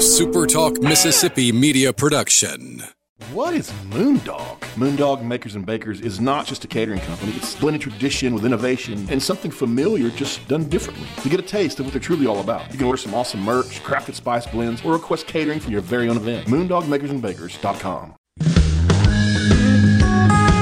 SuperTalk Mississippi media production. What is Moondog? Moondog Makers and Bakers is not just a catering company. It's blended tradition with innovation and something familiar just done differently. To get a taste of what they're truly all about, you can order some awesome merch, crafted spice blends, or request catering for your very own event. MoondogMakersandBakers.com.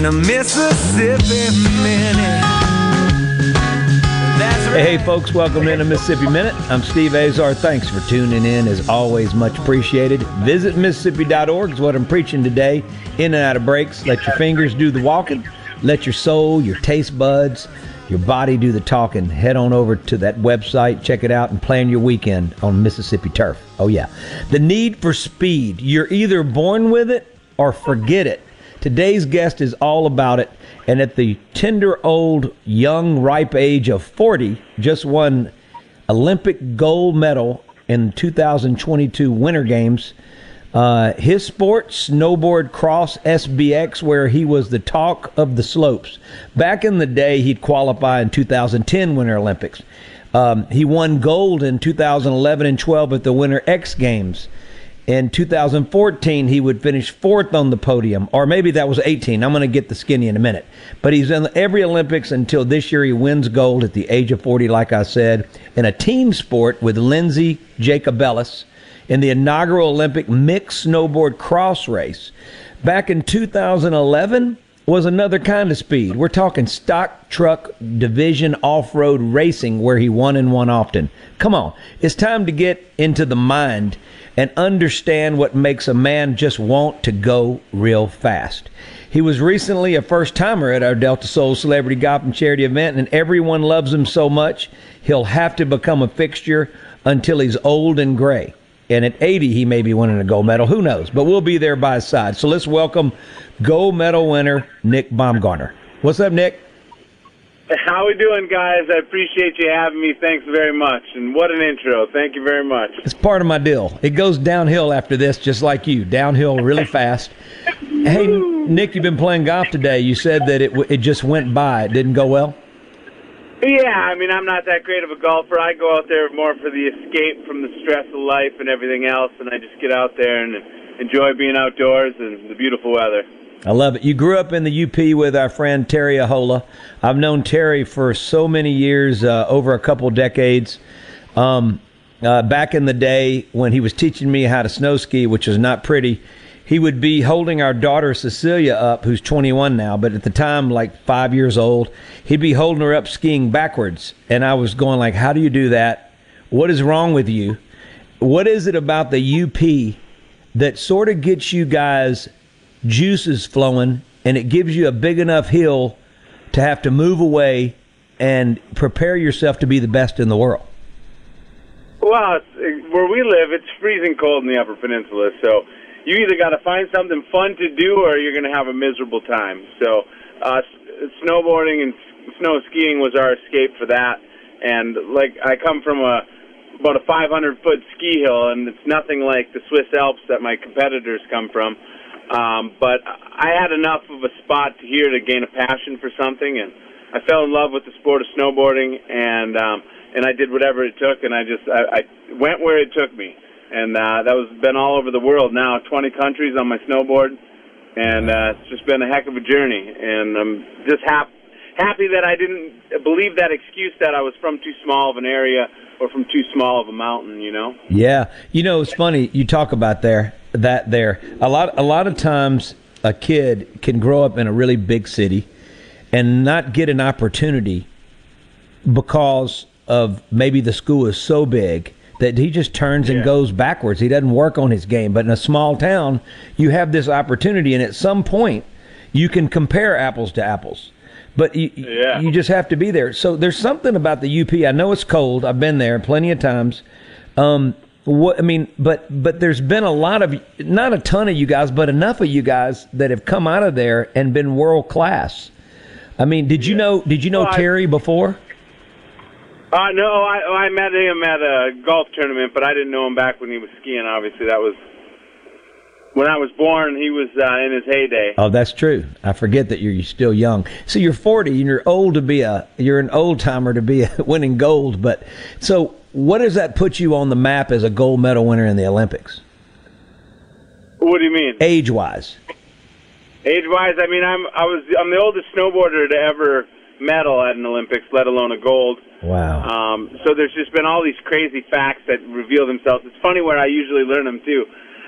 In a Mississippi Minute. Hey, hey, folks, welcome into Mississippi Minute. I'm Steve Azar. Thanks for tuning in. As always, much appreciated. Visit Mississippi.org is what I'm preaching today. In and out of breaks. Let your fingers do the walking. Let your soul, your taste buds, your body do the talking. Head on over to that website, check it out, and plan your weekend on Mississippi turf. Oh, yeah. The need for speed. You're either born with it or forget it. Today's guest is all about it, and at the tender old, young, ripe age of 40, just won Olympic gold medal in 2022 Winter Games. Uh, his sport, snowboard cross SBX, where he was the talk of the slopes. Back in the day, he'd qualify in 2010 Winter Olympics. Um, he won gold in 2011 and 12 at the Winter X Games. In 2014, he would finish fourth on the podium, or maybe that was 18. I'm going to get the skinny in a minute. But he's in every Olympics until this year he wins gold at the age of 40, like I said, in a team sport with Lindsey Jacobellis in the inaugural Olympic mixed snowboard cross race. Back in 2011 was another kind of speed. We're talking stock truck division off road racing where he won and won often. Come on, it's time to get into the mind and understand what makes a man just want to go real fast. He was recently a first timer at our Delta Soul Celebrity Golf and Charity event, and everyone loves him so much, he'll have to become a fixture until he's old and gray. And at 80, he may be winning a gold medal. Who knows? But we'll be there by his side. So let's welcome gold medal winner Nick Baumgartner. What's up, Nick? How we doing, guys? I appreciate you having me. Thanks very much. And what an intro. Thank you very much. It's part of my deal. It goes downhill after this, just like you. Downhill really fast. hey, Nick, you've been playing golf today. You said that it it just went by. It didn't go well. Yeah, I mean, I'm not that great of a golfer. I go out there more for the escape from the stress of life and everything else, and I just get out there and enjoy being outdoors and the beautiful weather. I love it. You grew up in the UP with our friend Terry Ahola. I've known Terry for so many years, uh, over a couple decades. Um, uh, back in the day when he was teaching me how to snow ski, which was not pretty, he would be holding our daughter Cecilia up, who's 21 now, but at the time, like five years old. He'd be holding her up skiing backwards, and I was going like, "How do you do that? What is wrong with you? What is it about the UP that sort of gets you guys juices flowing, and it gives you a big enough hill to have to move away and prepare yourself to be the best in the world? Well, where we live, it's freezing cold in the Upper Peninsula, so you either got to find something fun to do or you're going to have a miserable time. So, uh, snowboarding and snow skiing was our escape for that. And like, I come from a about a 500 foot ski hill, and it's nothing like the Swiss Alps that my competitors come from. Um, but I had enough of a spot here to gain a passion for something, and I fell in love with the sport of snowboarding, and um, and I did whatever it took, and I just I, I went where it took me, and uh, that was been all over the world now, 20 countries on my snowboard, and uh, it's just been a heck of a journey, and I'm just happy happy that I didn't believe that excuse that I was from too small of an area or from too small of a mountain, you know? Yeah. You know, it's funny you talk about there that there. A lot a lot of times a kid can grow up in a really big city and not get an opportunity because of maybe the school is so big that he just turns and goes backwards. He doesn't work on his game. But in a small town, you have this opportunity, and at some point, you can compare apples to apples. But you, Yeah. you just have to be there. So there's something about the UP. I know it's cold. I've been there plenty of times. Um, what I mean, but but there's been a lot of not a ton of you guys, but enough of you guys that have come out of there and been world class. I mean, did you know did you know Well, I- Terry before? Uh, no, I I met him at a golf tournament, but I didn't know him back when he was skiing. Obviously, that was when I was born. He was uh, in his heyday. Oh, that's true. I forget that you're, you're still young. So you're 40 and you're old to be a you're an old timer to be a, winning gold. But so what does that put you on the map as a gold medal winner in the Olympics, What do you mean? age wise? Age wise, I mean, I'm I was I'm the oldest snowboarder to ever medal at an Olympics, let alone a gold. Wow. Um, so there's just been all these crazy facts that reveal themselves. It's funny where I usually learn them too.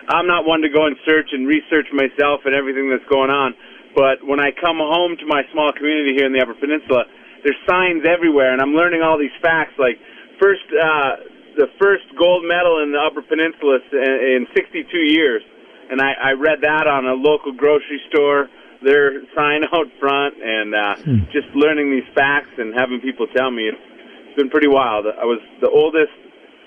I'm not one to go and search and research myself and everything that's going on, but when I come home to my small community here in the Upper Peninsula, there's signs everywhere, and I'm learning all these facts. Like first, uh, the first gold medal in the Upper Peninsula in, in 62 years, and I, I read that on a local grocery store. Their sign out front, and uh, just learning these facts and having people tell me it's, it's been pretty wild. I was the oldest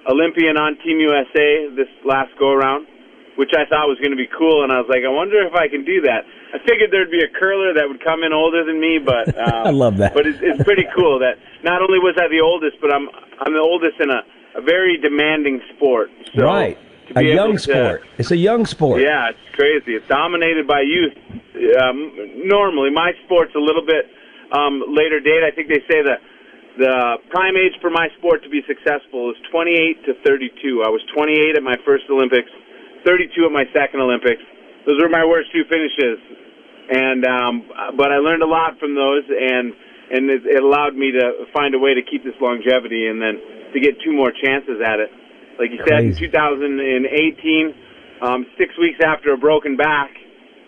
Olympian on Team USA this last go around, which I thought was going to be cool, and I was like, I wonder if I can do that. I figured there'd be a curler that would come in older than me, but um, I love that. But it's, it's pretty cool that not only was I the oldest, but I'm I'm the oldest in a, a very demanding sport. So right. A young to- sport. It's a young sport. yeah, it's crazy. It's dominated by youth. Um, normally, my sport's a little bit um, later date. I think they say that the prime age for my sport to be successful is 28 to 32. I was 28 at my first Olympics, 32 at my second Olympics. Those were my worst two finishes, and um, but I learned a lot from those, and and it, it allowed me to find a way to keep this longevity, and then to get two more chances at it. Like you said, in 2018, um, six weeks after a broken back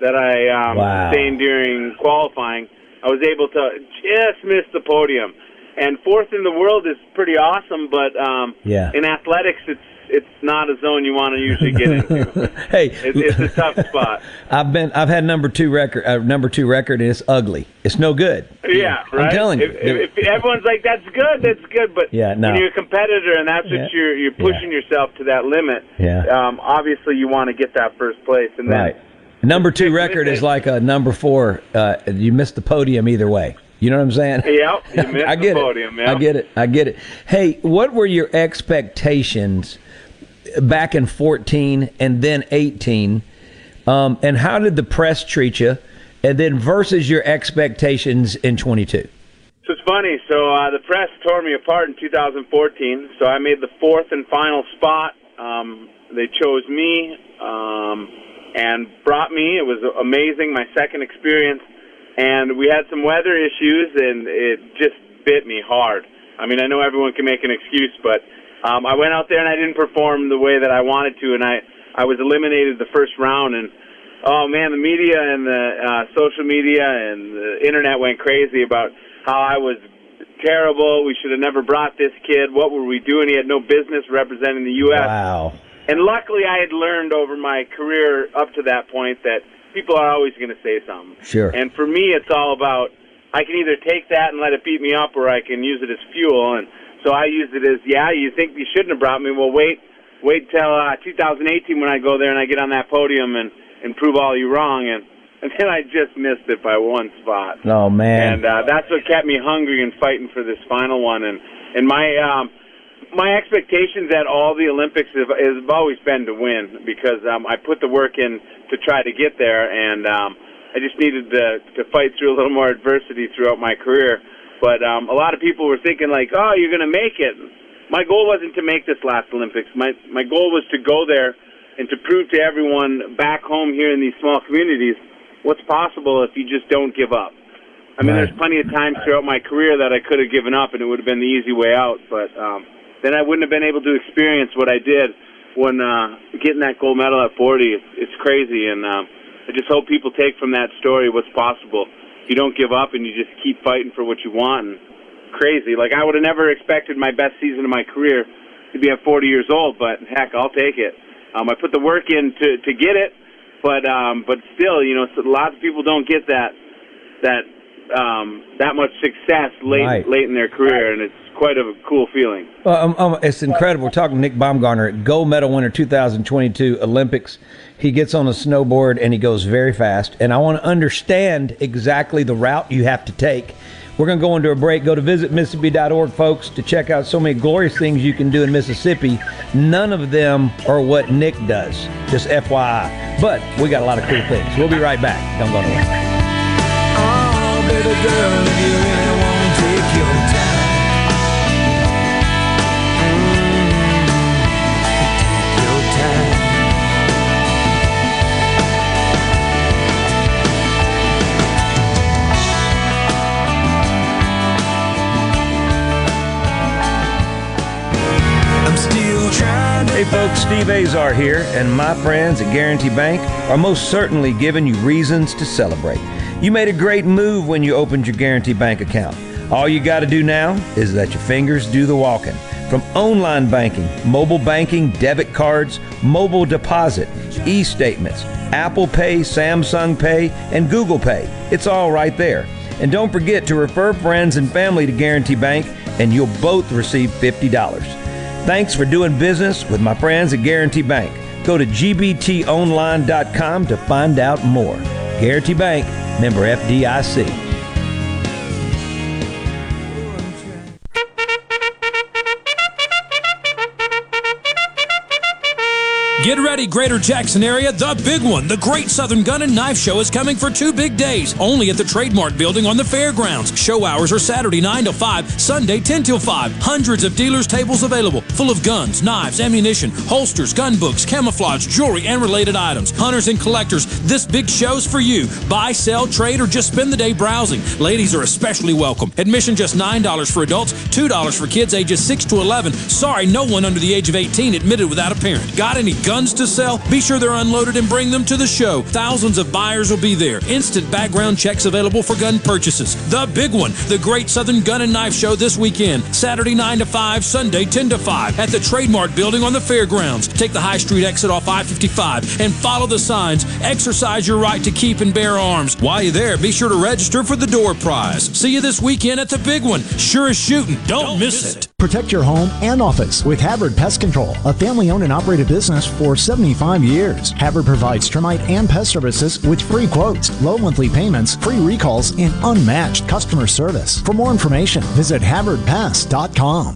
that I um, Wow. sustained during qualifying, I was able to just miss the podium. And fourth in the world is pretty awesome, but um, Yeah. in athletics, it's it's not a zone you want to usually get into. hey, It's, it's a tough spot. I've been I've had number two record uh, number two record and it's ugly. It's no good. Yeah, right. I'm telling you. If, if everyone's like, "That's good, that's good," but Yeah, no. when you're a competitor and that's Yeah. what you're you're pushing yourself to that limit, Yeah. um, obviously you want to get that first place, and then Right. Number two record is like a number four. Uh, you missed the podium either way. You know what I'm saying? Yep, you missed I get the it. podium, yeah. I get it. I get it. Hey, what were your expectations back in 14 and then 18? Um, and how did the press treat you? And then versus your expectations in 22. So it's funny. So uh, the press tore me apart in 2014. So I made the fourth and final spot. Um, they chose me um, and brought me. It was amazing. My second experience, and we had some weather issues, and it just bit me hard. I mean, I know everyone can make an excuse, but um, I went out there and I didn't perform the way that I wanted to, and I I was eliminated the first round, and oh man, the media and the uh, social media and the internet went crazy about how I was terrible. We should have never brought this kid. What were we doing? He had no business representing the U.S. Wow. And luckily, I had learned over my career up to that point that people are always going to say something. Sure. And for me, it's all about I can either take that and let it beat me up, or I can use it as fuel. And so I used it as, yeah, you think you shouldn't have brought me? Well, wait, wait till uh, 2018 when I go there and I get on that podium and and prove all you wrong. And and then I just missed it by one spot. Oh man. And uh, that's what kept me hungry and fighting for this final one. And and my um, my expectations at all the Olympics have, have always been to win because um, I put the work in to try to get there, and um, I just needed to to fight through a little more adversity throughout my career. But um, a lot of people were thinking like, "Oh, you're going to make it." My goal wasn't to make this last Olympics. My my goal was to go there and to prove to everyone back home here in these small communities what's possible if you just don't give up. I mean, Right. there's plenty of times throughout my career that I could have given up, and it would have been the easy way out. But um, then I wouldn't have been able to experience what I did when uh, getting that gold medal at 40. It's, it's crazy, and um, I just hope people take from that story what's possible. You don't give up and you just keep fighting for what you want. And crazy. Like I would have never expected my best season of my career to be at 40 years old, but heck, I'll take it. Um, I put the work in to to get it, but um, but still, you know, lots of people don't get that that um, that much success late right. late in their career, and it's quite a cool feeling. um, um, it's incredible. We're talking Nick Baumgartner, gold medal winner 2022 Olympics. He gets on a snowboard and he goes very fast. And I want to understand exactly the route you have to take. We're going to go into a break. Go to visitmississippi.org, folks, to check out so many glorious things you can do in Mississippi. None of them are what Nick does, just FYI. But we got a lot of cool things. We'll be right back. Don't go nowhere. Hey folks, Steve Azar here, and my friends at Guarantee Bank are most certainly giving you reasons to celebrate. You made a great move when you opened your Guarantee Bank account. All you got to do now is let your fingers do the walking. From online banking, mobile banking, debit cards, mobile deposit, e statements, Apple Pay, Samsung Pay, and Google Pay. It's all right there. And don't forget to refer friends and family to Guarantee Bank, and you'll both receive $50. Thanks for doing business with my friends at Guarantee Bank. Go to gbtonline.com to find out more. Guarantee Bank, member FDIC. Get ready, Greater Jackson area. The big one, the Great Southern Gun and Knife Show, is coming for two big days, only at the Trade Mart Building on the fairgrounds. Show hours are Saturday 9 to 5, Sunday 10 till 5. Hundreds of dealers' tables available, full of guns, knives, ammunition, holsters, gun books, camouflage, jewelry, and related items. Hunters and collectors, this big show's for you. Buy, sell, trade, or just spend the day browsing. Ladies are especially welcome. Admission just $9 for adults, $2 for kids ages 6 to 11. Sorry, no one under the age of 18 admitted without a parent. Got any guns? to sell? Be sure they're unloaded and bring them to the show. Thousands of buyers will be there. Instant background checks available for gun purchases. The big one, the Great Southern Gun and Knife Show this weekend. Saturday 9 to 5, Sunday 10 to 5 at the Trade Mart Building on the fairgrounds. Take the High Street exit off I-55 and follow the signs. Exercise your right to keep and bear arms. While you're there, be sure to register for the door prize. See you this weekend at the big one. Sure as shooting. Don't, Don't miss, miss it. it. Protect your home and office with Havard Pest Control, a family owned and operated business for 75 years. Havard provides termite and pest services with free quotes, low monthly payments, free recalls, and unmatched customer service. For more information, visit HavardPest.com.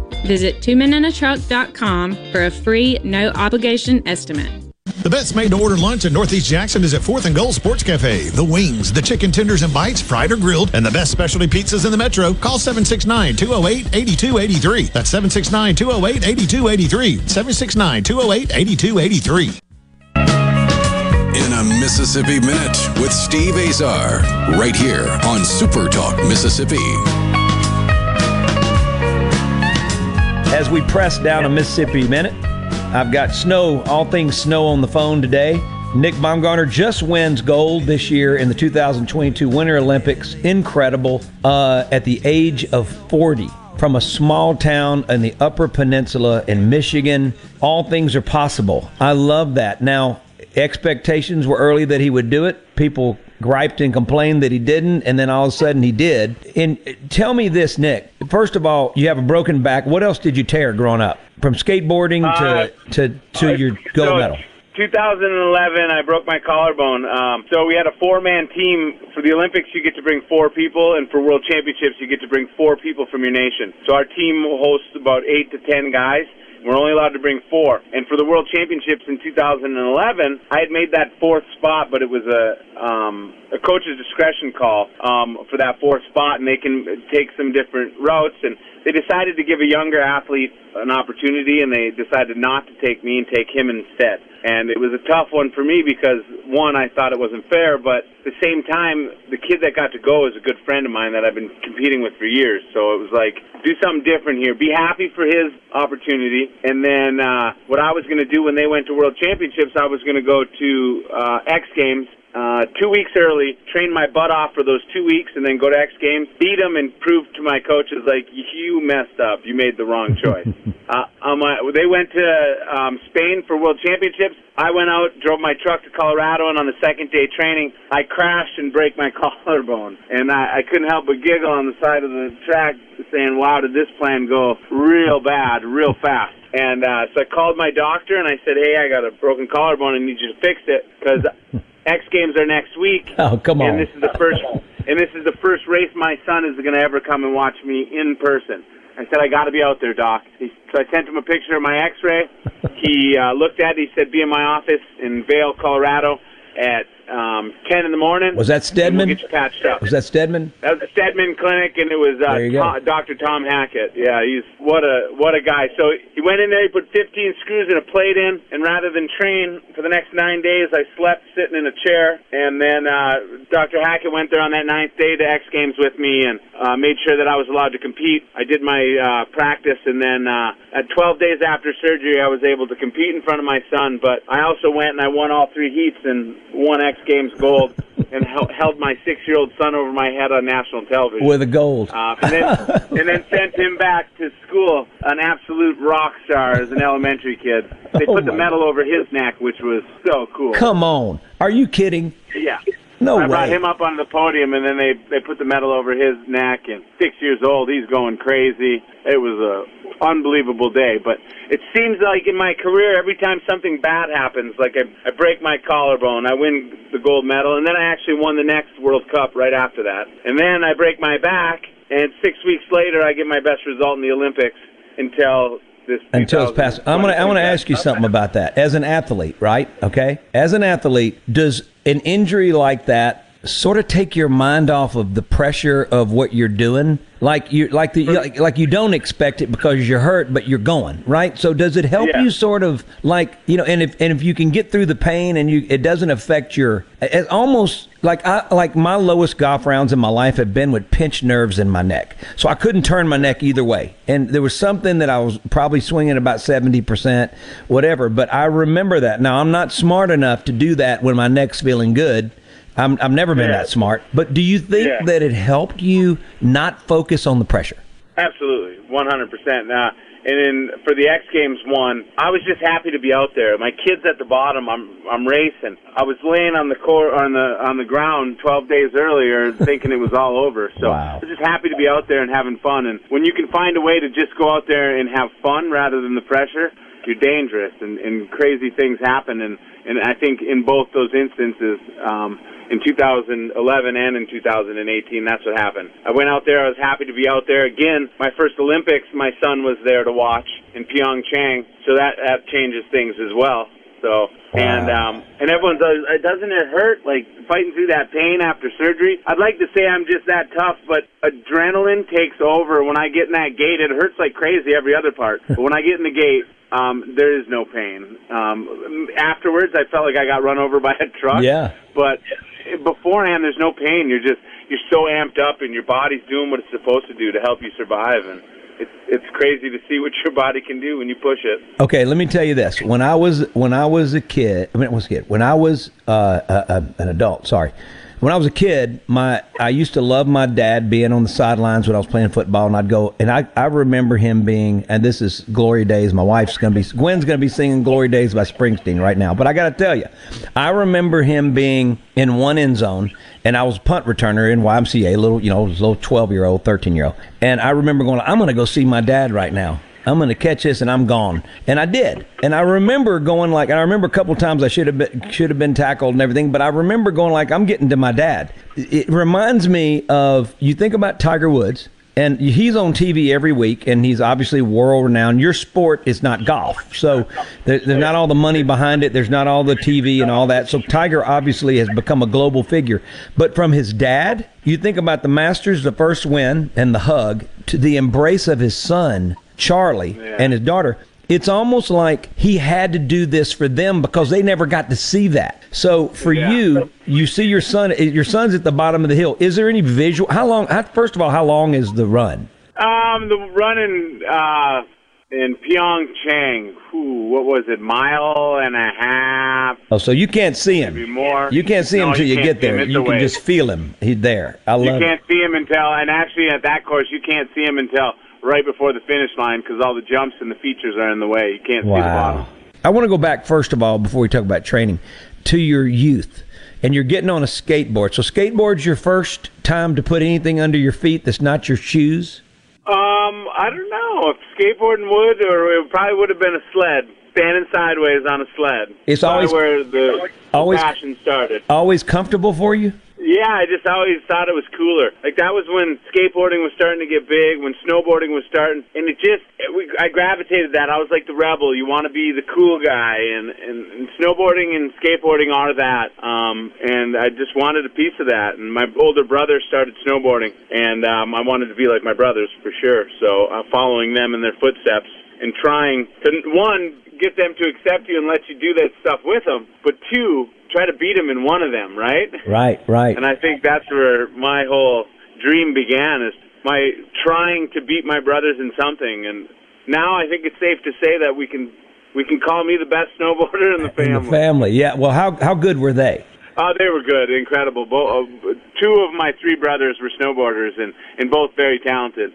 Visit twomeninatruck.com for a free, no obligation estimate. The best made to order lunch in Northeast Jackson is at 4th and Gold Sports Cafe. The wings, the chicken tenders and bites, fried or grilled, and the best specialty pizzas in the metro. Call 769 208 8283. That's 769 208 8283. 769 208 8283. In a Mississippi Minute with Steve Azar, right here on Super Talk Mississippi. We press down a Mississippi Minute, I've got snow, all things snow on the phone today. Nick Baumgartner just wins gold this year in the 2022 Winter Olympics. Incredible. Uh, at the age of 40, from a small town in the Upper Peninsula in Michigan, all things are possible. I love that. Now, expectations were early that he would do it. People griped and complained that he didn't, and then all of a sudden he did. And tell me this, Nick. First of all, you have a broken back. What else did you tear growing up? From skateboarding Uh, to to to your gold so, medal. 2011, I broke my collarbone. Um, so we had a four-man team. For the Olympics, you get to bring four people, and for World Championships, you get to bring four people from your nation. So our team hosts about eight to ten guys. We're only allowed to bring four. And for the World Championships in 2011, I had made that fourth spot, but it was a um, a coach's discretion call um, for that fourth spot, and they can take some different routes. And they decided to give a younger athlete an opportunity, and they decided not to take me and take him instead. And it was a tough one for me because one, I thought it wasn't fair, but at the same time, the kid that got to go is a good friend of mine that I've been competing with for years. So it was like, do something different here. Be happy for his opportunity. And then uh, what I was going to do when they went to World Championships, I was going to go to uh, X Games uh, two weeks early, train my butt off for those two weeks, and then go to X Games, beat them, and prove to my coaches like you messed up, you made the wrong choice. uh, on my, they went to um, Spain for World Championships. I went out, drove my truck to Colorado, and on the second day training, I crashed and break my collarbone, and I, I couldn't help but giggle on the side of the track, saying, "Wow, did this plan go real bad, real fast?" And uh, so I called my doctor and I said, "Hey, I got a broken collarbone. I need you to fix it because X Games are next week. Oh, come on. And this is the first, and this is the first race my son is going to ever come and watch me in person. I said, I got to be out there, Doc. He, so I sent him a picture of my X-ray. He uh, looked at it. He said, "Be in my office in Vail, Colorado, at um, 10 in the morning." Was that Steadman? We'll get you patched up. Was that Steadman? That was the Steadman Clinic, and it was uh, There you go. Tom, Dr. Tom Hackett. Yeah, he's what a what a guy. So he went in there, he put 15 screws and a plate in, and rather than train for the next nine days, I slept sitting in a chair. And then uh, Dr. Hackett went there on that ninth day to X Games with me and uh, made sure that I was allowed to compete. I did my uh, practice, and then uh, at 12 days after surgery, I was able to compete in front of my son. But I also went and I won all three heats and won X Games gold. And hel- held my six-year-old son over my head on national television With a gold. uh, and then and then sent him back to school, an absolute rock star as an elementary kid. They Oh put the medal over his neck, which was so cool. Come on. Are you kidding? Yeah. No I brought him up on the podium, and then they they put the medal over his neck. And six years old, he's going crazy. It was a unbelievable day. But it seems like in my career, every time something bad happens, like I, I break my collarbone, I win the gold medal, and then I actually won the next World Cup right after that. And then I break my back, and six weeks later, I get my best result in the Olympics until this. Until it's past. I'm gonna. I want to ask you something about that. As an athlete, right? Okay. As an athlete, does an injury like that sort of take your mind off of the pressure of what you're doing? Like you, like the, like, like you don't expect it because you're hurt, but you're going right. So does it help Yeah. you sort of like you know? And if and if you can get through the pain and you, it doesn't affect your. It almost like I like my lowest golf rounds in my life have been with pinched nerves in my neck. So I couldn't turn my neck either way. And there was something that I was probably swinging about 70%, whatever. But I remember that. Now, I'm not smart enough to do that when my neck's feeling good. I'm, I've never been Yeah. that smart. But do you think Yeah. that it helped you not focus on the pressure? Absolutely, 100%. Uh, and then for the X Games one, I was just happy to be out there. My kids at the bottom, I'm I'm racing. I was laying on the court on the on the ground 12 days earlier, thinking it was all over. So Wow. I was just happy to be out there and having fun. And when you can find a way to just go out there and have fun rather than the pressure, you're dangerous, and, and crazy things happen. And and I think in both those instances. Um, in 2011 and in 2018. That's what happened. I went out there. I was happy to be out there again. My first Olympics, my son was there to watch in Pyeongchang, so that that changes things as well. So and um, and everyone's uh, doesn't it hurt like fighting through that pain after surgery? I'd like to say I'm just that tough, but adrenaline takes over when I get in that gate. It hurts like crazy every other part, but when I get in the gate. Um, there is no pain. Um, afterwards, I felt like I got run over by a truck Yeah. but beforehand there's no pain you're just you're so amped up and your body's doing what it's supposed to do to help you survive and it's it's crazy to see what your body can do when you push it. Okay, let me tell you this. When I was when I was a kid, I mean, I was a kid. When I was uh, a, an adult, sorry. When I was a kid, my I used to love my dad being on the sidelines when I was playing football, and I'd go and I, I remember him being and this is Glory Days. My wife's gonna be Gwen's gonna be singing Glory Days by Springsteen right now. But I got to tell you, I remember him being in one end zone, and I was punt returner in YMCA, little you know, little twelve year old, thirteen year old, and I remember going, I'm gonna go see my dad right now. I'm going to catch this and I'm gone. And I did. And I remember going like, and I remember a couple times I should have been, should have been tackled and everything, but I remember going like, I'm getting to my dad. It reminds me of, you think about Tiger Woods and he's on TV every week, and he's obviously world renowned. Your sport is not golf, so there, there's not all the money behind it. There's not all the TV and all that. So Tiger obviously has become a global figure. But from his dad, you think about the Masters, the first win, and the hug, to the embrace of his son Charlie yeah. and his daughter, it's almost like he had to do this for them because they never got to see that. So for yeah. you, you see your son. Your son's at the bottom of the hill. Is there any visual? How long? First of all, how long is the run? Um, the run in uh, in Pyeongchang. Ooh, what was it? Mile and a half. Oh, so you can't see him. Maybe more. You can't see no, him until you, you get there. You can just feel him. He's there. I love. You can't see him until, and actually at that course, you can't see him until right before the finish line because all the jumps and the features are in the way. You can't wow. see the bottom. I want to go back first of all before we talk about training to your youth. And you're getting on a skateboard. So skateboard's your first time to put anything under your feet that's not your shoes? Um, I don't know. If skateboarding would or it probably would have been a sled. Standing sideways on a sled. It's always where the always, passion started. Always comfortable for you? Yeah, I just always thought it was cooler. Like that was when skateboarding was starting to get big, when snowboarding was starting, and it just it, we, I gravitated that. I was like the rebel. You want to be the cool guy, and, and and snowboarding and skateboarding are that. Um, and I just wanted a piece of that. And my older brother started snowboarding, and um, I wanted to be like my brothers for sure. So uh, following them in their footsteps and trying to one get them to accept you and let you do that stuff with them, but two try to beat them in one of them, right? Right, right. And I think that's where my whole dream began is my trying to beat my brothers in something and now I think it's safe to say that we can we can call me the best snowboarder in the family. In the family, yeah. Well, how how good were they? Oh, they were good, incredible. Both, uh, two of my three brothers were snowboarders, and and both very talented.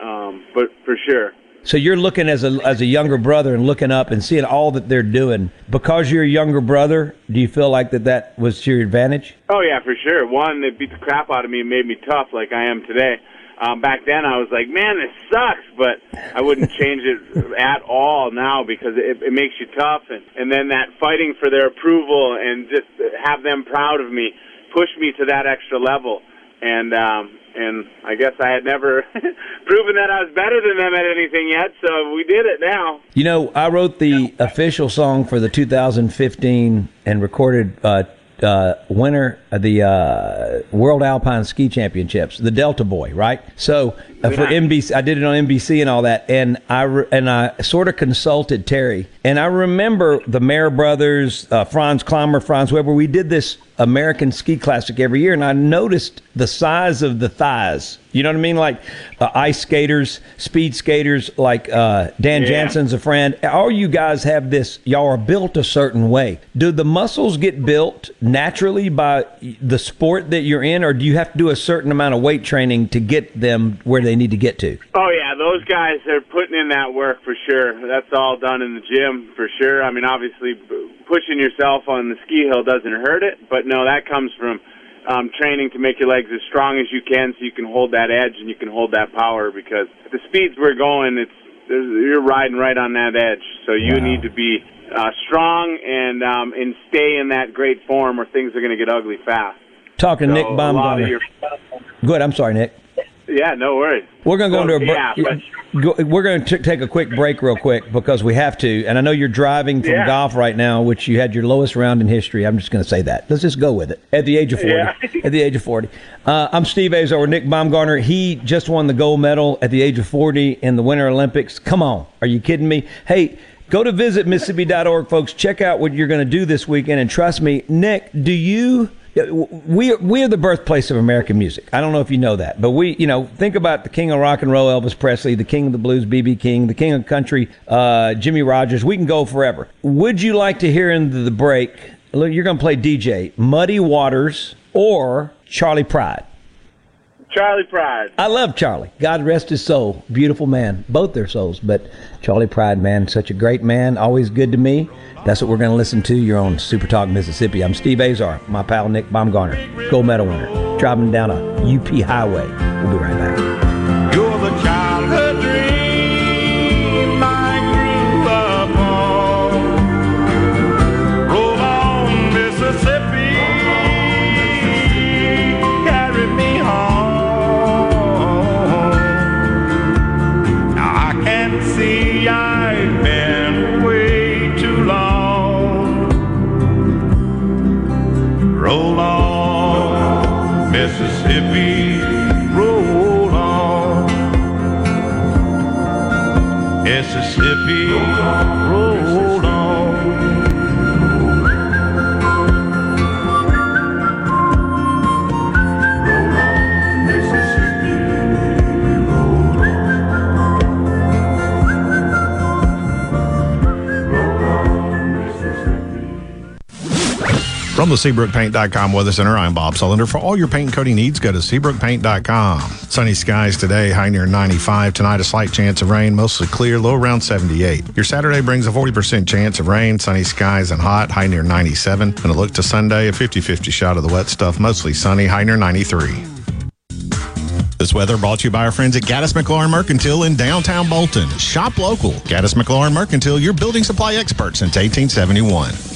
Um, but for sure. So you're looking as a as a younger brother and looking up and seeing all that they're doing. Because you're a younger brother, do you feel like that that was to your advantage? Oh yeah, for sure. One, they beat the crap out of me and made me tough like I am today. Um, back then, I was like, man, this sucks, but I wouldn't change it at all now because it, it makes you tough, and and then that fighting for their approval and just have them proud of me pushed me to that extra level and um, and I guess I had never proven that I was better than them at anything yet. So we did it now. You know, I wrote the official song for the 2015 and recorded uh, uh, winner of the uh, World Alpine Ski Championships, the Delta Boy, right? So uh, for NBC, I did it on NBC and all that, and I re- and I sort of consulted Terry, and I remember the Mahre brothers, uh, Franz Klammer, Franz Weber. We did this American Ski Classic every year, and I noticed the size of the thighs. You know what I mean? Like uh, ice skaters, speed skaters, like uh, Dan yeah. Jansen's a friend. All you guys have this, y'all are built a certain way. Do the muscles get built naturally by the sport that you're in, or do you have to do a certain amount of weight training to get them where they need to get to? Oh, yeah. Those guys are putting in that work for sure. That's all done in the gym for sure. I mean, obviously, pushing yourself on the ski hill doesn't hurt it, but no, that comes from um, training to make your legs as strong as you can, so you can hold that edge and you can hold that power. Because at the speeds we're going, it's you're riding right on that edge, so you wow. need to be uh, strong and um, and stay in that great form, or things are going to get ugly fast. Talking so Nick Baumgartner. Your... Good. I'm sorry, Nick. Yeah, no worries. We're going to go into a break. Yeah. We're going to take a quick break real quick because we have to. And I know you're driving from yeah. golf right now, which you had your lowest round in history. I'm just going to say that. Let's just go with it. At the age of 40. Yeah. at the age of 40. Uh, I'm Steve Azar with Nick Baumgartner. He just won the gold medal at the age of 40 in the Winter Olympics. Come on. Are you kidding me? Hey, go to visit Mississippi.org, folks. Check out what you're going to do this weekend. And trust me, Nick, do you we we are the birthplace of American music. I don't know if you know that, but we, you know, think about the king of rock and roll, Elvis Presley, the king of the blues, BB King, the king of country, uh, Jimmie Rodgers. We can go forever. Would you like to hear in the break? Look, you're going to play DJ Muddy Waters or Charley Pride. Charley Pride. I love Charley. God rest his soul. Beautiful man. Both their souls. But Charley Pride, man, such a great man. Always good to me. That's what we're going to listen to. You're on Super Talk Mississippi. I'm Steve Azar, my pal Nick Baumgartner, gold medal winner, driving down a UP highway. We'll be right back. Mississippi. Roll on, Mississippi. Roll on. From the SeabrookPaint.com Weather Center, I'm Bob Sullender. For all your paint and coating needs, go to SeabrookPaint.com. Sunny skies today, high near 95. Tonight, a slight chance of rain, mostly clear, low around 78. Your Saturday brings a 40% chance of rain, sunny skies and hot, high near 97. And a look to Sunday, a 50 50 shot of the wet stuff, mostly sunny, high near 93. This weather brought to you by our friends at Gaddis McLaurin Mercantile in downtown Bolton. Shop local. Gaddis McLaurin Mercantile, your building supply expert since 1871.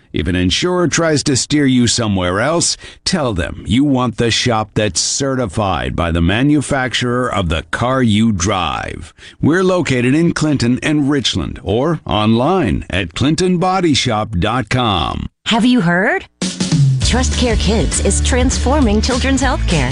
If an insurer tries to steer you somewhere else, tell them you want the shop that's certified by the manufacturer of the car you drive. We're located in Clinton and Richland or online at clintonbodyshop.com. Have you heard? Trust Care Kids is transforming children's health care.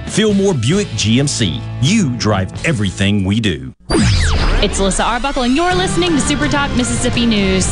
Fillmore Buick GMC. You drive everything we do. It's Alyssa Arbuckle, and you're listening to Super Talk Mississippi News.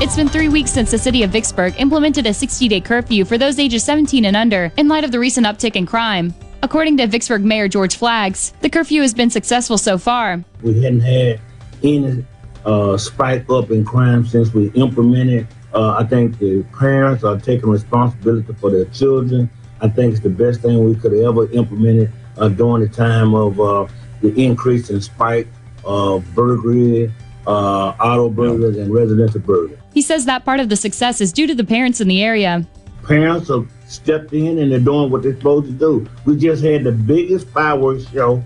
It's been three weeks since the city of Vicksburg implemented a 60 day curfew for those ages 17 and under in light of the recent uptick in crime. According to Vicksburg Mayor George Flaggs, the curfew has been successful so far. We hadn't had any uh, spike up in crime since we implemented. Uh, I think the parents are taking responsibility for their children. I think it's the best thing we could have ever implemented uh, during the time of uh, the increase in spike of burglary uh, auto burglars and residential burglars. He says that part of the success is due to the parents in the area. Parents have stepped in and they're doing what they're supposed to do. We just had the biggest fireworks show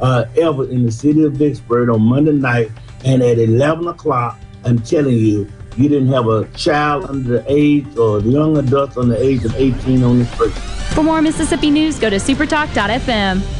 uh, ever in the city of Vicksburg on Monday night, and at 11 o'clock, I'm telling you, you didn't have a child under the age or the young adults under the age of 18 on the street. For more Mississippi news, go to supertalk.fm.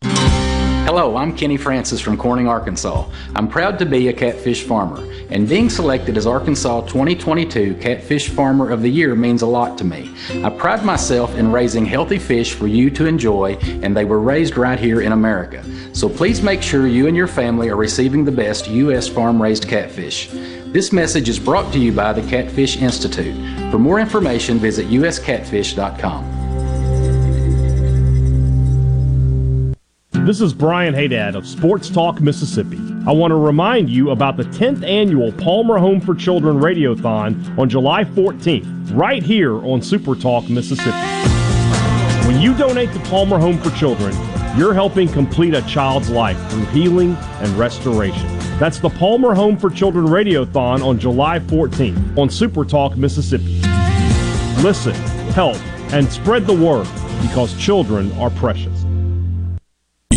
Hello, I'm Kenny Francis from Corning, Arkansas. I'm proud to be a catfish farmer, and being selected as Arkansas 2022 Catfish Farmer of the Year means a lot to me. I pride myself in raising healthy fish for you to enjoy, and they were raised right here in America. So please make sure you and your family are receiving the best U.S. farm raised catfish. This message is brought to you by the Catfish Institute. For more information, visit uscatfish.com. This is Brian Haydad of Sports Talk Mississippi. I want to remind you about the 10th annual Palmer Home for Children Radiothon on July 14th, right here on Super Talk Mississippi. When you donate to Palmer Home for Children, you're helping complete a child's life through healing and restoration. That's the Palmer Home for Children Radiothon on July 14th on Super Talk Mississippi. Listen, help, and spread the word because children are precious.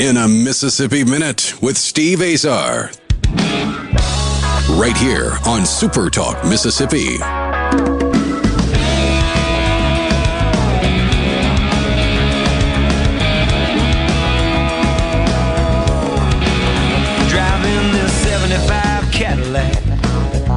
in a Mississippi Minute with Steve Azar. Right here on Super Talk Mississippi. Driving this 75 Cadillac.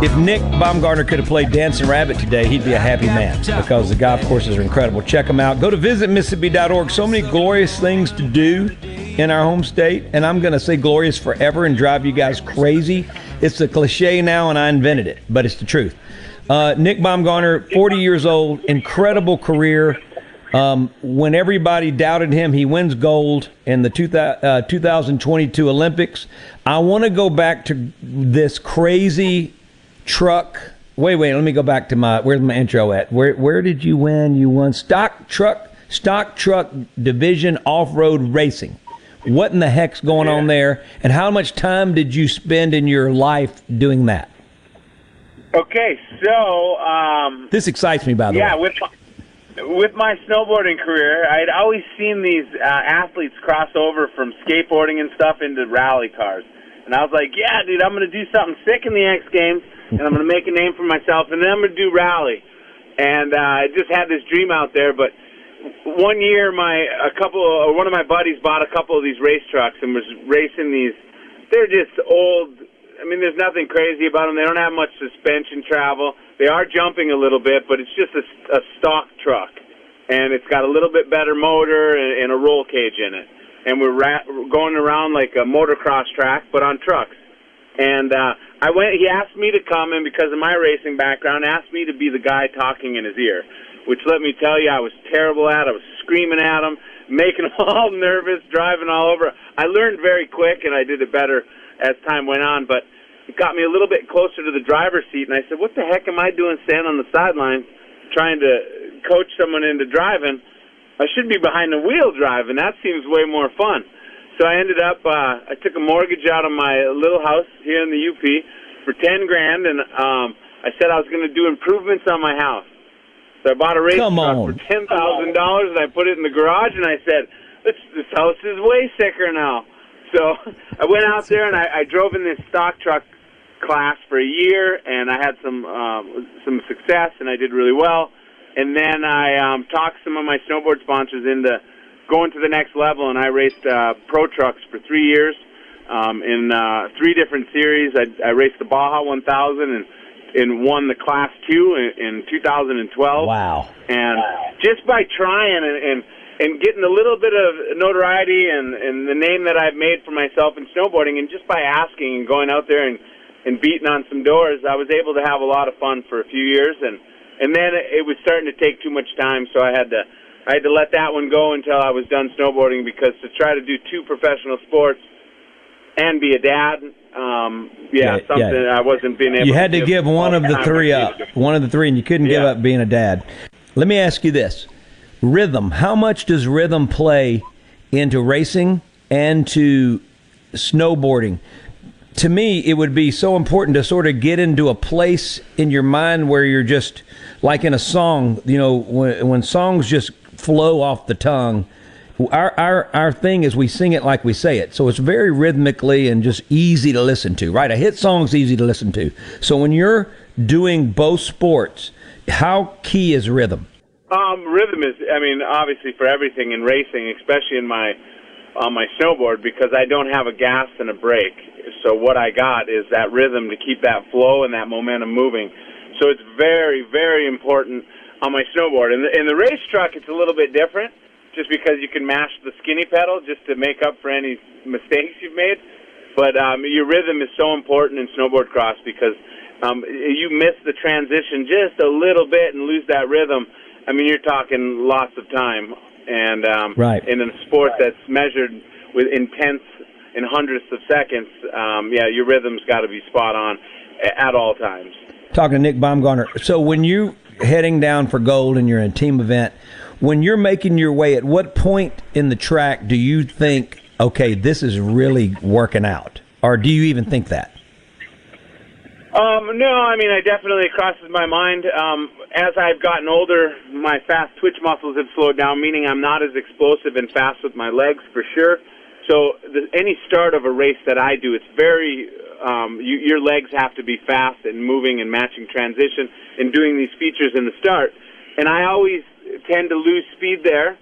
If Nick Baumgartner could have played Dancing Rabbit today, he'd be a happy man because the golf courses are incredible. Check them out. Go to visitmississippi.org. So many glorious things to do in our home state, and I'm going to say glorious forever and drive you guys crazy. It's a cliche now, and I invented it, but it's the truth. Uh, Nick Baumgartner, 40 years old, incredible career. Um, when everybody doubted him, he wins gold in the two, uh, 2022 Olympics. I want to go back to this crazy truck. Wait, wait. Let me go back to my. Where's my intro at? Where Where did you win? You won stock truck, stock truck division off road racing. What in the heck's going on there? And how much time did you spend in your life doing that? Okay, so um, This excites me, by the yeah, way. Yeah, with my, with my snowboarding career, I'd always seen these uh, athletes cross over from skateboarding and stuff into rally cars, and I was like, yeah, dude, I'm gonna do something sick in the X Games, and I'm gonna make a name for myself, and then I'm gonna do rally. And uh, I just had this dream out there, but one year my a couple or one of my buddies bought a couple of these race trucks and was racing these. They're just old. I mean there's nothing crazy about them they don't have much suspension travel. They are jumping a little bit but it's just a, a stock truck. And it's got a little bit better motor and, and a roll cage in it. And we're, ra- going around like a motocross track but on trucks. And uh i went he asked me to come and because of my racing background asked me to be the guy talking in his ear which let me tell you, I was terrible at. I was screaming at them, making them all nervous, driving all over. I learned very quick, and I did it better as time went on. But it got me a little bit closer to the driver's seat, and I said, "What the heck am I doing standing on the sidelines trying to coach someone into driving? I should be behind the wheel driving. That seems way more fun." So I ended up. Uh, I took a mortgage out of my little house here in the UP for ten grand, and um, I said I was going to do improvements on my house. So I bought a race Come truck on. for ten thousand dollars, and I put it in the garage, and I said, "This this house is way sicker now." So I went out there and I, I drove in this stock truck class for a year, and I had some um, some success, and I did really well. And then I um, talked some of my snowboard sponsors into going to the next level, and I raced uh, pro trucks for three years um, in uh, three different series. I, I raced the Baja 1000 and and won the Class Two in, in 2012. Wow! And just by trying and, and and getting a little bit of notoriety and and the name that I've made for myself in snowboarding, and just by asking and going out there and and beating on some doors, I was able to have a lot of fun for a few years, and and then it was starting to take too much time, so I had to I had to let that one go until I was done snowboarding because to try to do two professional sports and be a dad, um, yeah, Yeah, something yeah. I wasn't being able. You had to give give one of the three up. One of the three, and you couldn't give up being a dad. Let me ask you this: rhythm. How much does rhythm play into racing and to snowboarding? To me, it would be so important to sort of get into a place in your mind where you're just like in a song. You know, when when songs just flow off the tongue. Our, our our thing is we sing it like we say it, so it's very rhythmically and just easy to listen to. Right, a hit song's easy to listen to. So when you're doing both sports, how key is rhythm? Um, rhythm is, I mean, obviously for everything in racing, especially in my on my snowboard, because I don't have a gas and a brake. So what I got is that rhythm to keep that flow and that momentum moving. So it's very, very important on my snowboard. In the, in the race truck, it's a little bit different, just because you can mash the skinny pedal just to make up for any mistakes you've made. But um, your rhythm is so important in snowboard cross because um, you miss the transition just a little bit and lose that rhythm. I mean, you're talking lots of time, and um, Right. in a sport that's measured with intense in hundredths of seconds, um, yeah, your rhythm's got to be spot on at all times. Talking to Nick Baumgartner. So when you heading down for gold and you're in a team event, when you're making your way, at what point in the track do you think, okay, this is really working out, or do you even think that? Um, no, I mean, it definitely crosses my mind. Um, as I've gotten older, my fast twitch muscles have slowed down, meaning I'm not as explosive and fast with my legs for sure. So the, any start of a race that I do, it's very um, you, your legs have to be fast and moving and matching transition and doing these features in the start. And I always tend to lose speed there.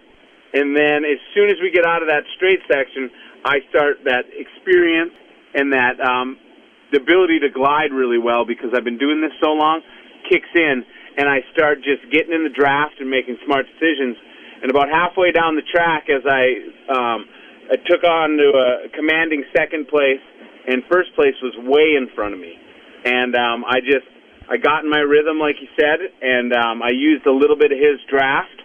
And then as soon as we get out of that straight section, I start that experience and that um, the ability to glide really well because I've been doing this so long kicks in, and I start just getting in the draft and making smart decisions. And about halfway down the track, as I um, I took on to a commanding second place, and first place was way in front of me, and um, I just I got in my rhythm like he said, and um, I used a little bit of his draft,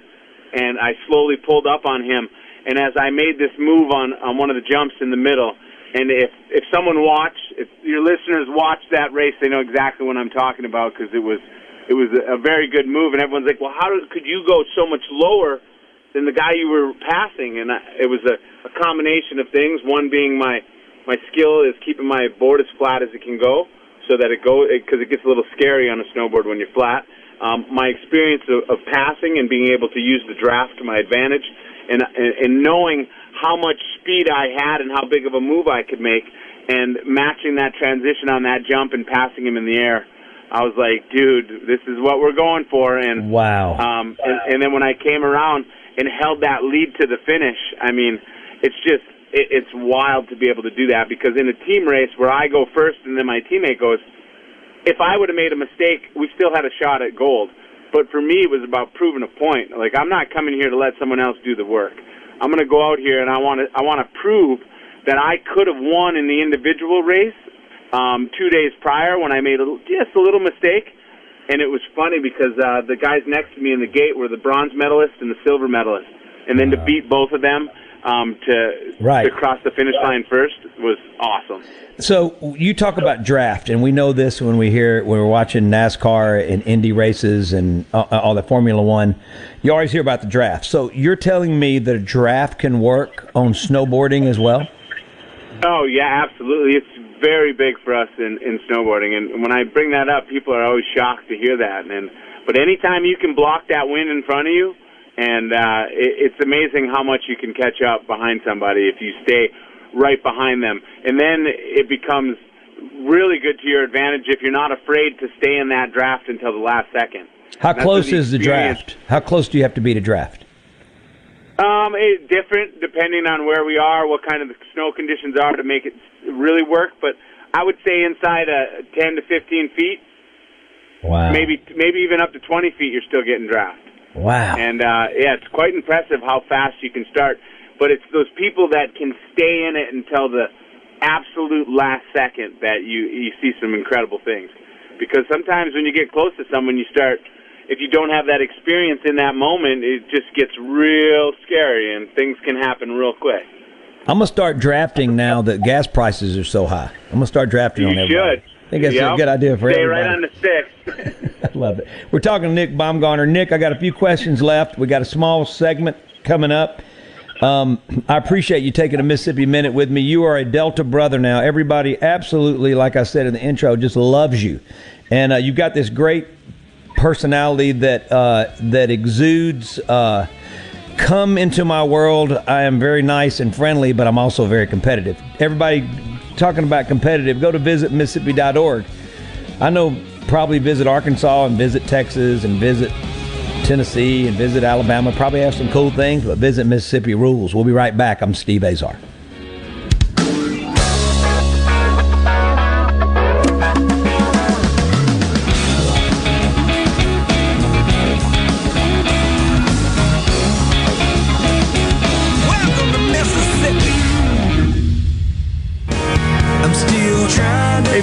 and I slowly pulled up on him. And as I made this move on on one of the jumps in the middle, and if if someone watch, if your listeners watch that race, they know exactly what I'm talking about because it was it was a, very good move, and everyone's like, well, how did, could you go so much lower than the guy you were passing? And I, it was a, a combination of things. One being my my skill is keeping my board as flat as it can go, so that it go because it gets a little scary on a snowboard when you're flat. Um, my experience of, of passing and being able to use the draft to my advantage, and, and and knowing how much speed I had and how big of a move I could make, and matching that transition on that jump and passing him in the air. I was like, dude, this is what we're going for. And Wow. um, and, and then when I came around and held that lead to the finish, I mean, it's just it, it's wild to be able to do that because in a team race where I go first and then my teammate goes, if I would have made a mistake, we still had a shot at gold. But for me, it was about proving a point. Like I'm not coming here to let someone else do the work. I'm going to go out here and I want to I want to prove that I could have won in the individual race um, two days prior when I made a, just a little mistake. And it was funny because uh, the guys next to me in the gate were the bronze medalist and the silver medalist, and then to beat both of them um, to Right. to cross the finish line first was awesome. So you talk about draft, and we know this when we hear when we're watching NASCAR and Indy races and uh, all the Formula One. You always hear about the draft. So you're telling me that a draft can work on snowboarding as well? Oh yeah, absolutely. It's very big for us in in snowboarding, and when I bring that up, people are always shocked to hear that. And but anytime you can block that wind in front of you, and uh, it, it's amazing how much you can catch up behind somebody if you stay right behind them, and then it becomes really good to your advantage if you're not afraid to stay in that draft until the last second. How That's close the is the draft? How close do you have to be to draft? Um, it's different depending on where we are, what kind of the snow conditions are to make it really work. But I would say inside uh, 10 to 15 feet, Wow. maybe maybe even up to 20 feet, you're still getting draft. Wow. And uh, yeah, it's quite impressive how fast you can start. But it's those people that can stay in it until the absolute last second that you you see some incredible things. Because sometimes when you get close to someone, you start. If you don't have that experience in that moment, it just gets real scary, and things can happen real quick. I'm gonna start drafting now that gas prices are so high. I'm gonna start drafting You on everybody. should. I think that's a good idea for Stay everybody. right on the six. I love it. We're talking to Nick Baumgartner. Nick, I got a few questions left. We got a small segment coming up. Um, I appreciate you taking a Mississippi minute with me. You are a Delta brother now. Everybody, absolutely, like I said in the intro, just loves you, and uh, you've got this great personality that uh, that exudes. Uh, come into my world. I am very nice and friendly, but I'm also very competitive. Everybody talking about competitive, go to visit Mississippi.org. I know probably visit Arkansas and visit Texas and visit Tennessee and visit Alabama. Probably have some cool things, but visit Mississippi rules. We'll be right back. I'm Steve Azar.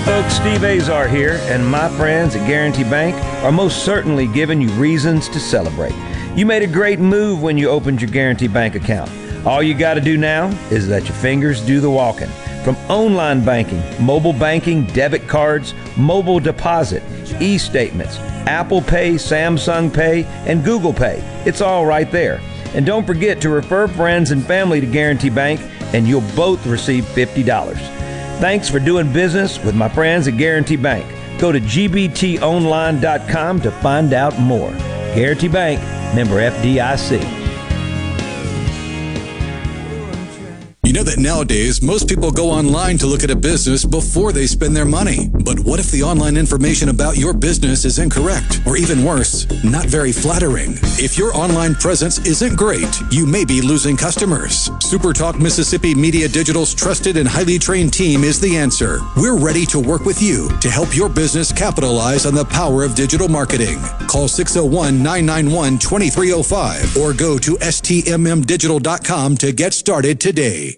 Folks, Steve Azar here, and my friends at Guarantee Bank are most certainly giving you reasons to celebrate. You made a great move when you opened your Guarantee Bank account. All you got to do now is let your fingers do the walking. From online banking, mobile banking, debit cards, mobile deposit, e statements, Apple Pay, Samsung Pay, and Google Pay. It's all right there. And don't forget to refer friends and family to Guarantee Bank, and you'll both receive $50. Thanks for doing business with my friends at Guarantee Bank. Go to gbtonline.com to find out more. Guarantee Bank, member FDIC. You know that nowadays most people go online to look at a business before they spend their money. But what if the online information about your business is incorrect, or even worse, not very flattering? If your online presence isn't great, you may be losing customers. SuperTalk Mississippi Media Digital's trusted and highly trained team is the answer. We're ready to work with you to help your business capitalize on the power of digital marketing. Call 601 991 2305 or go to stmmdigital.com to get started today.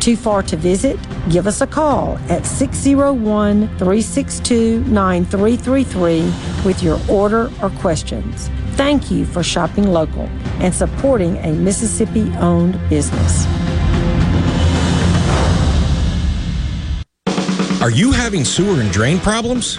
Too far to visit? Give us a call at 601 362 9333 with your order or questions. Thank you for shopping local and supporting a Mississippi owned business. Are you having sewer and drain problems?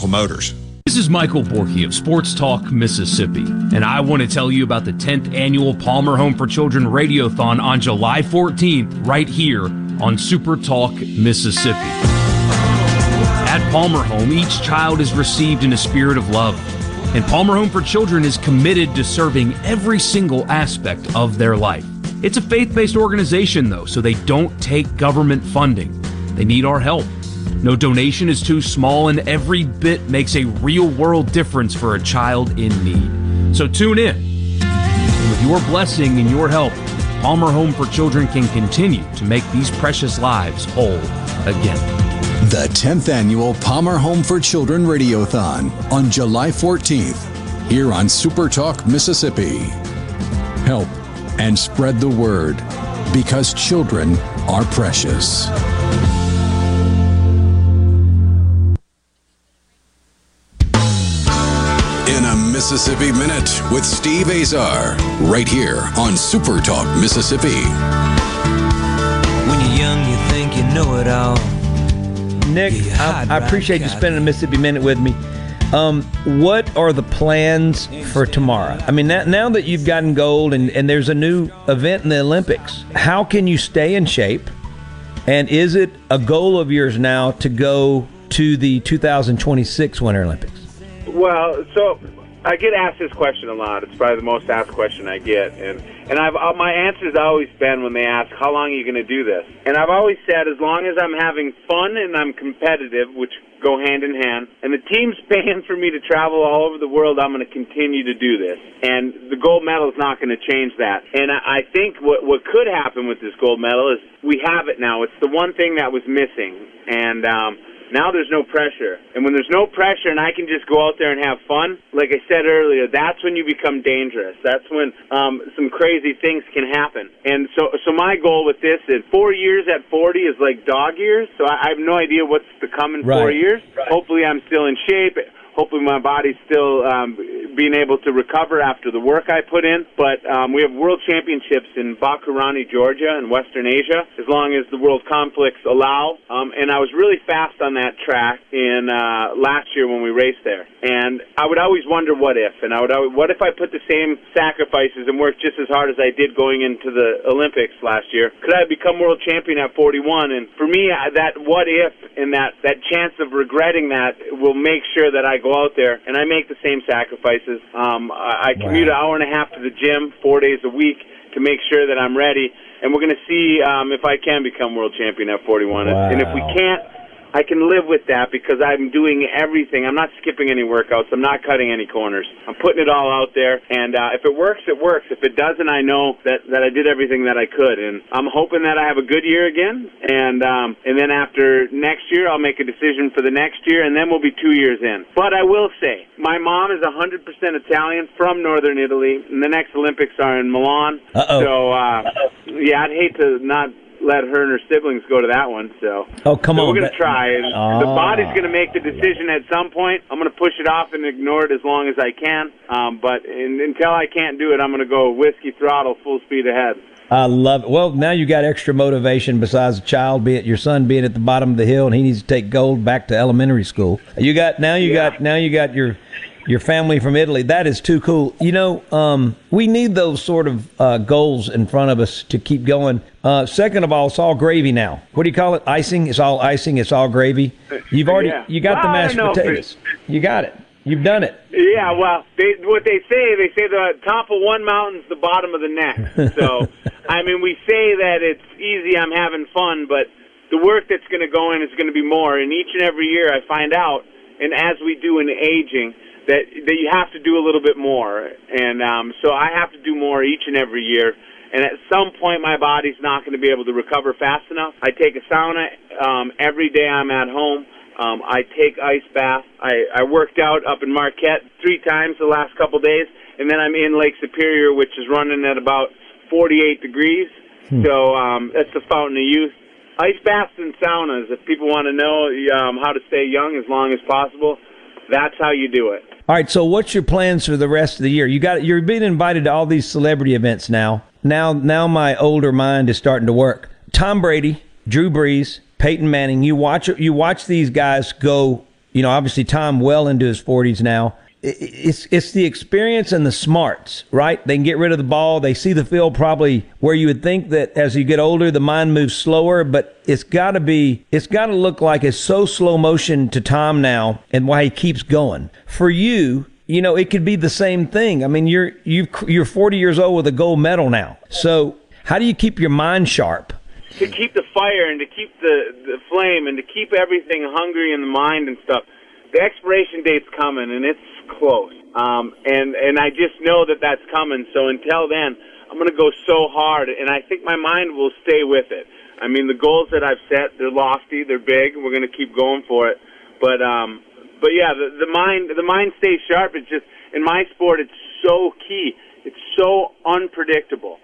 Motors. This is Michael Borky of Sports Talk Mississippi, and I want to tell you about the 10th annual Palmer Home for Children Radiothon on July 14th, right here on Super Talk Mississippi. At Palmer Home, each child is received in a spirit of love, and Palmer Home for Children is committed to serving every single aspect of their life. It's a faith based organization, though, so they don't take government funding. They need our help. No donation is too small, and every bit makes a real world difference for a child in need. So tune in. With your blessing and your help, Palmer Home for Children can continue to make these precious lives whole again. The 10th annual Palmer Home for Children Radiothon on July 14th, here on Super Talk, Mississippi. Help and spread the word because children are precious. Mississippi Minute with Steve Azar, right here on Super Talk Mississippi. When you're young, you think you know it all. Nick, I, I appreciate you spending a Mississippi minute with me. Um, what are the plans for tomorrow? I mean, now, now that you've gotten gold and, and there's a new event in the Olympics, how can you stay in shape? And is it a goal of yours now to go to the 2026 Winter Olympics? Well, so I get asked this question a lot. It's probably the most asked question I get, and and I've uh, my answer's always been when they ask how long are you going to do this, and I've always said as long as I'm having fun and I'm competitive, which go hand in hand, and the team's paying for me to travel all over the world, I'm going to continue to do this, and the gold medal is not going to change that. And I, I think what what could happen with this gold medal is we have it now. It's the one thing that was missing, and. um now there's no pressure. And when there's no pressure and I can just go out there and have fun, like I said earlier, that's when you become dangerous. That's when um, some crazy things can happen. And so, so my goal with this is four years at 40 is like dog years. So I, I have no idea what's to come in four Right. years. Hopefully I'm still in shape. Hopefully my body's still um, being able to recover after the work I put in. But um, we have world championships in Bakuriani, Georgia, and Western Asia, as long as the world conflicts allow. Um, and I was really fast on that track in uh, last year when we raced there. And I would always wonder what if, and I would always, what if I put the same sacrifices and worked just as hard as I did going into the Olympics last year? Could I become world champion at 41? And for me, that what if and that that chance of regretting that will make sure that I go out there and I make the same sacrifices. Um, I, I commute an hour and a half to the gym four days a week to make sure that I'm ready. And we're going to see um, if I can become world champion at 41. And if we can't, I can live with that because I'm doing everything. I'm not skipping any workouts. I'm not cutting any corners. I'm putting it all out there, and uh, if it works, it works. If it doesn't, I know that that I did everything that I could, and I'm hoping that I have a good year again. And um, and then after next year, I'll make a decision for the next year, and then we'll be two years in. But I will say, my mom is 100% Italian from Northern Italy, and the next Olympics are in Milan. Uh-oh. So uh, yeah, I'd hate to not let her and her siblings go to that one. So Oh, come so on. we're gonna try. And The Ah. body's gonna make the decision at some point. I'm gonna push it off and ignore it as long as I can. Um, but in, until I can't do it, I'm gonna go whiskey throttle, full speed ahead. I love it. Well, now you got extra motivation besides the child be at your son being at the bottom of the hill and he needs to take gold back to elementary school. You got now you got now you got your your family from Italy. That is too cool. You know, um, we need those sort of uh, goals in front of us to keep going. Uh, second of all, it's all gravy now. What do you call it? Icing. It's all icing. It's all gravy. You've already Yeah. you got the Well, I mashed don't know if potatoes. You got it. You've done it. Yeah, well, they, what they say, they say the top of one mountain's the bottom of the next. So, I mean, we say that it's easy, I'm having fun, but the work that's going to go in is going to be more. And each and every year, I find out, and as we do in aging, that that you have to do a little bit more. And um, so I have to do more each and every year. And at some point, my body's not going to be able to recover fast enough. I take a sauna um, every day I'm at home. Um, I take ice bath. I, I worked out up in Marquette three times the last couple days, and then I'm in Lake Superior, which is running at about 48 degrees. So um, that's the fountain of youth. Ice baths and saunas. If people want to know um, how to stay young as long as possible, that's how you do it. All right. So, what's your plans for the rest of the year? You got you're being invited to all these celebrity events now. Now, now my older mind is starting to work. Tom Brady, Drew Brees, Peyton Manning. You watch you watch these guys go. You know, obviously Tom well into his forties now. It's it's the experience and the smarts, right? They can get rid of the ball. They see the field probably where you would think that as you get older, the mind moves slower. But it's got to be, it's got to look like it's so slow motion to Tom now, and why he keeps going. For you, you know, it could be the same thing. I mean, you're you you're 40 years old with a gold medal now. So how do you keep your mind sharp? to keep the fire and to keep the the flame and to keep everything hungry in the mind and stuff. The expiration date's coming and it's close. Um, and and I just know that that's coming. So until then, I'm going to go so hard, and I think my mind will stay with it. I mean, the goals that I've set, they're lofty, they're big. We're going to keep going for it. But um, but yeah, the, the mind the mind stays sharp. It's just in my sport, it's so key. It's so unpredictable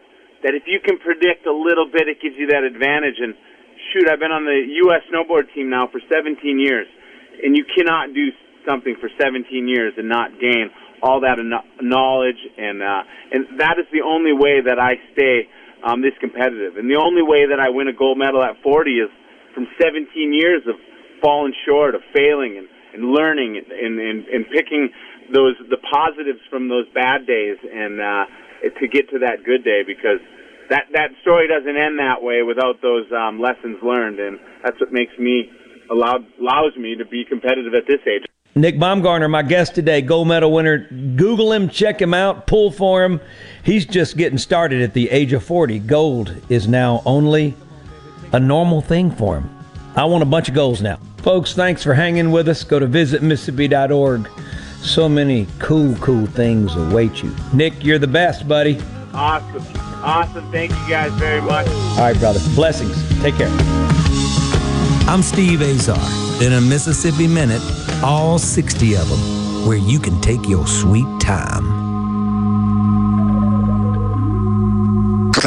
that if you can predict a little bit, it gives you that advantage. And shoot, I've been on the U.S. snowboard team now for 17 years, and you cannot do something for 17 years and not gain all that knowledge, and uh, and that is the only way that I stay um, this competitive. And the only way that I win a gold medal at 40 is from 17 years of falling short, of failing, and, and learning, and, and, and picking those the positives from those bad days, and uh, to get to that good day because that that story doesn't end that way without those um, lessons learned, and that's what makes me allowed allows me to be competitive at this age. Nick Baumgartner, my guest today, gold medal winner. Google him, check him out, pull for him. He's just getting started at the age of 40. Gold is now only a normal thing for him. I want a bunch of goals now. Folks, thanks for hanging with us. Go to visitmississippi.org. So many cool, cool things await you. Nick, you're the best, buddy. Awesome, awesome. Thank you guys very much. All right, brother. Blessings. Take care. I'm Steve Azar. In a Mississippi Minute, all 60 of them, where you can take your sweet time.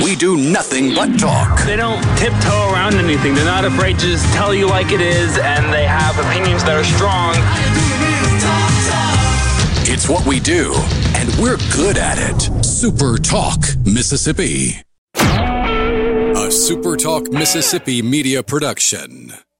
We do nothing but talk. They don't tiptoe around anything. They're not afraid to just tell you like it is, and they have opinions that are strong. It's what we do, and we're good at it. Super Talk Mississippi. A Super Talk Mississippi media production.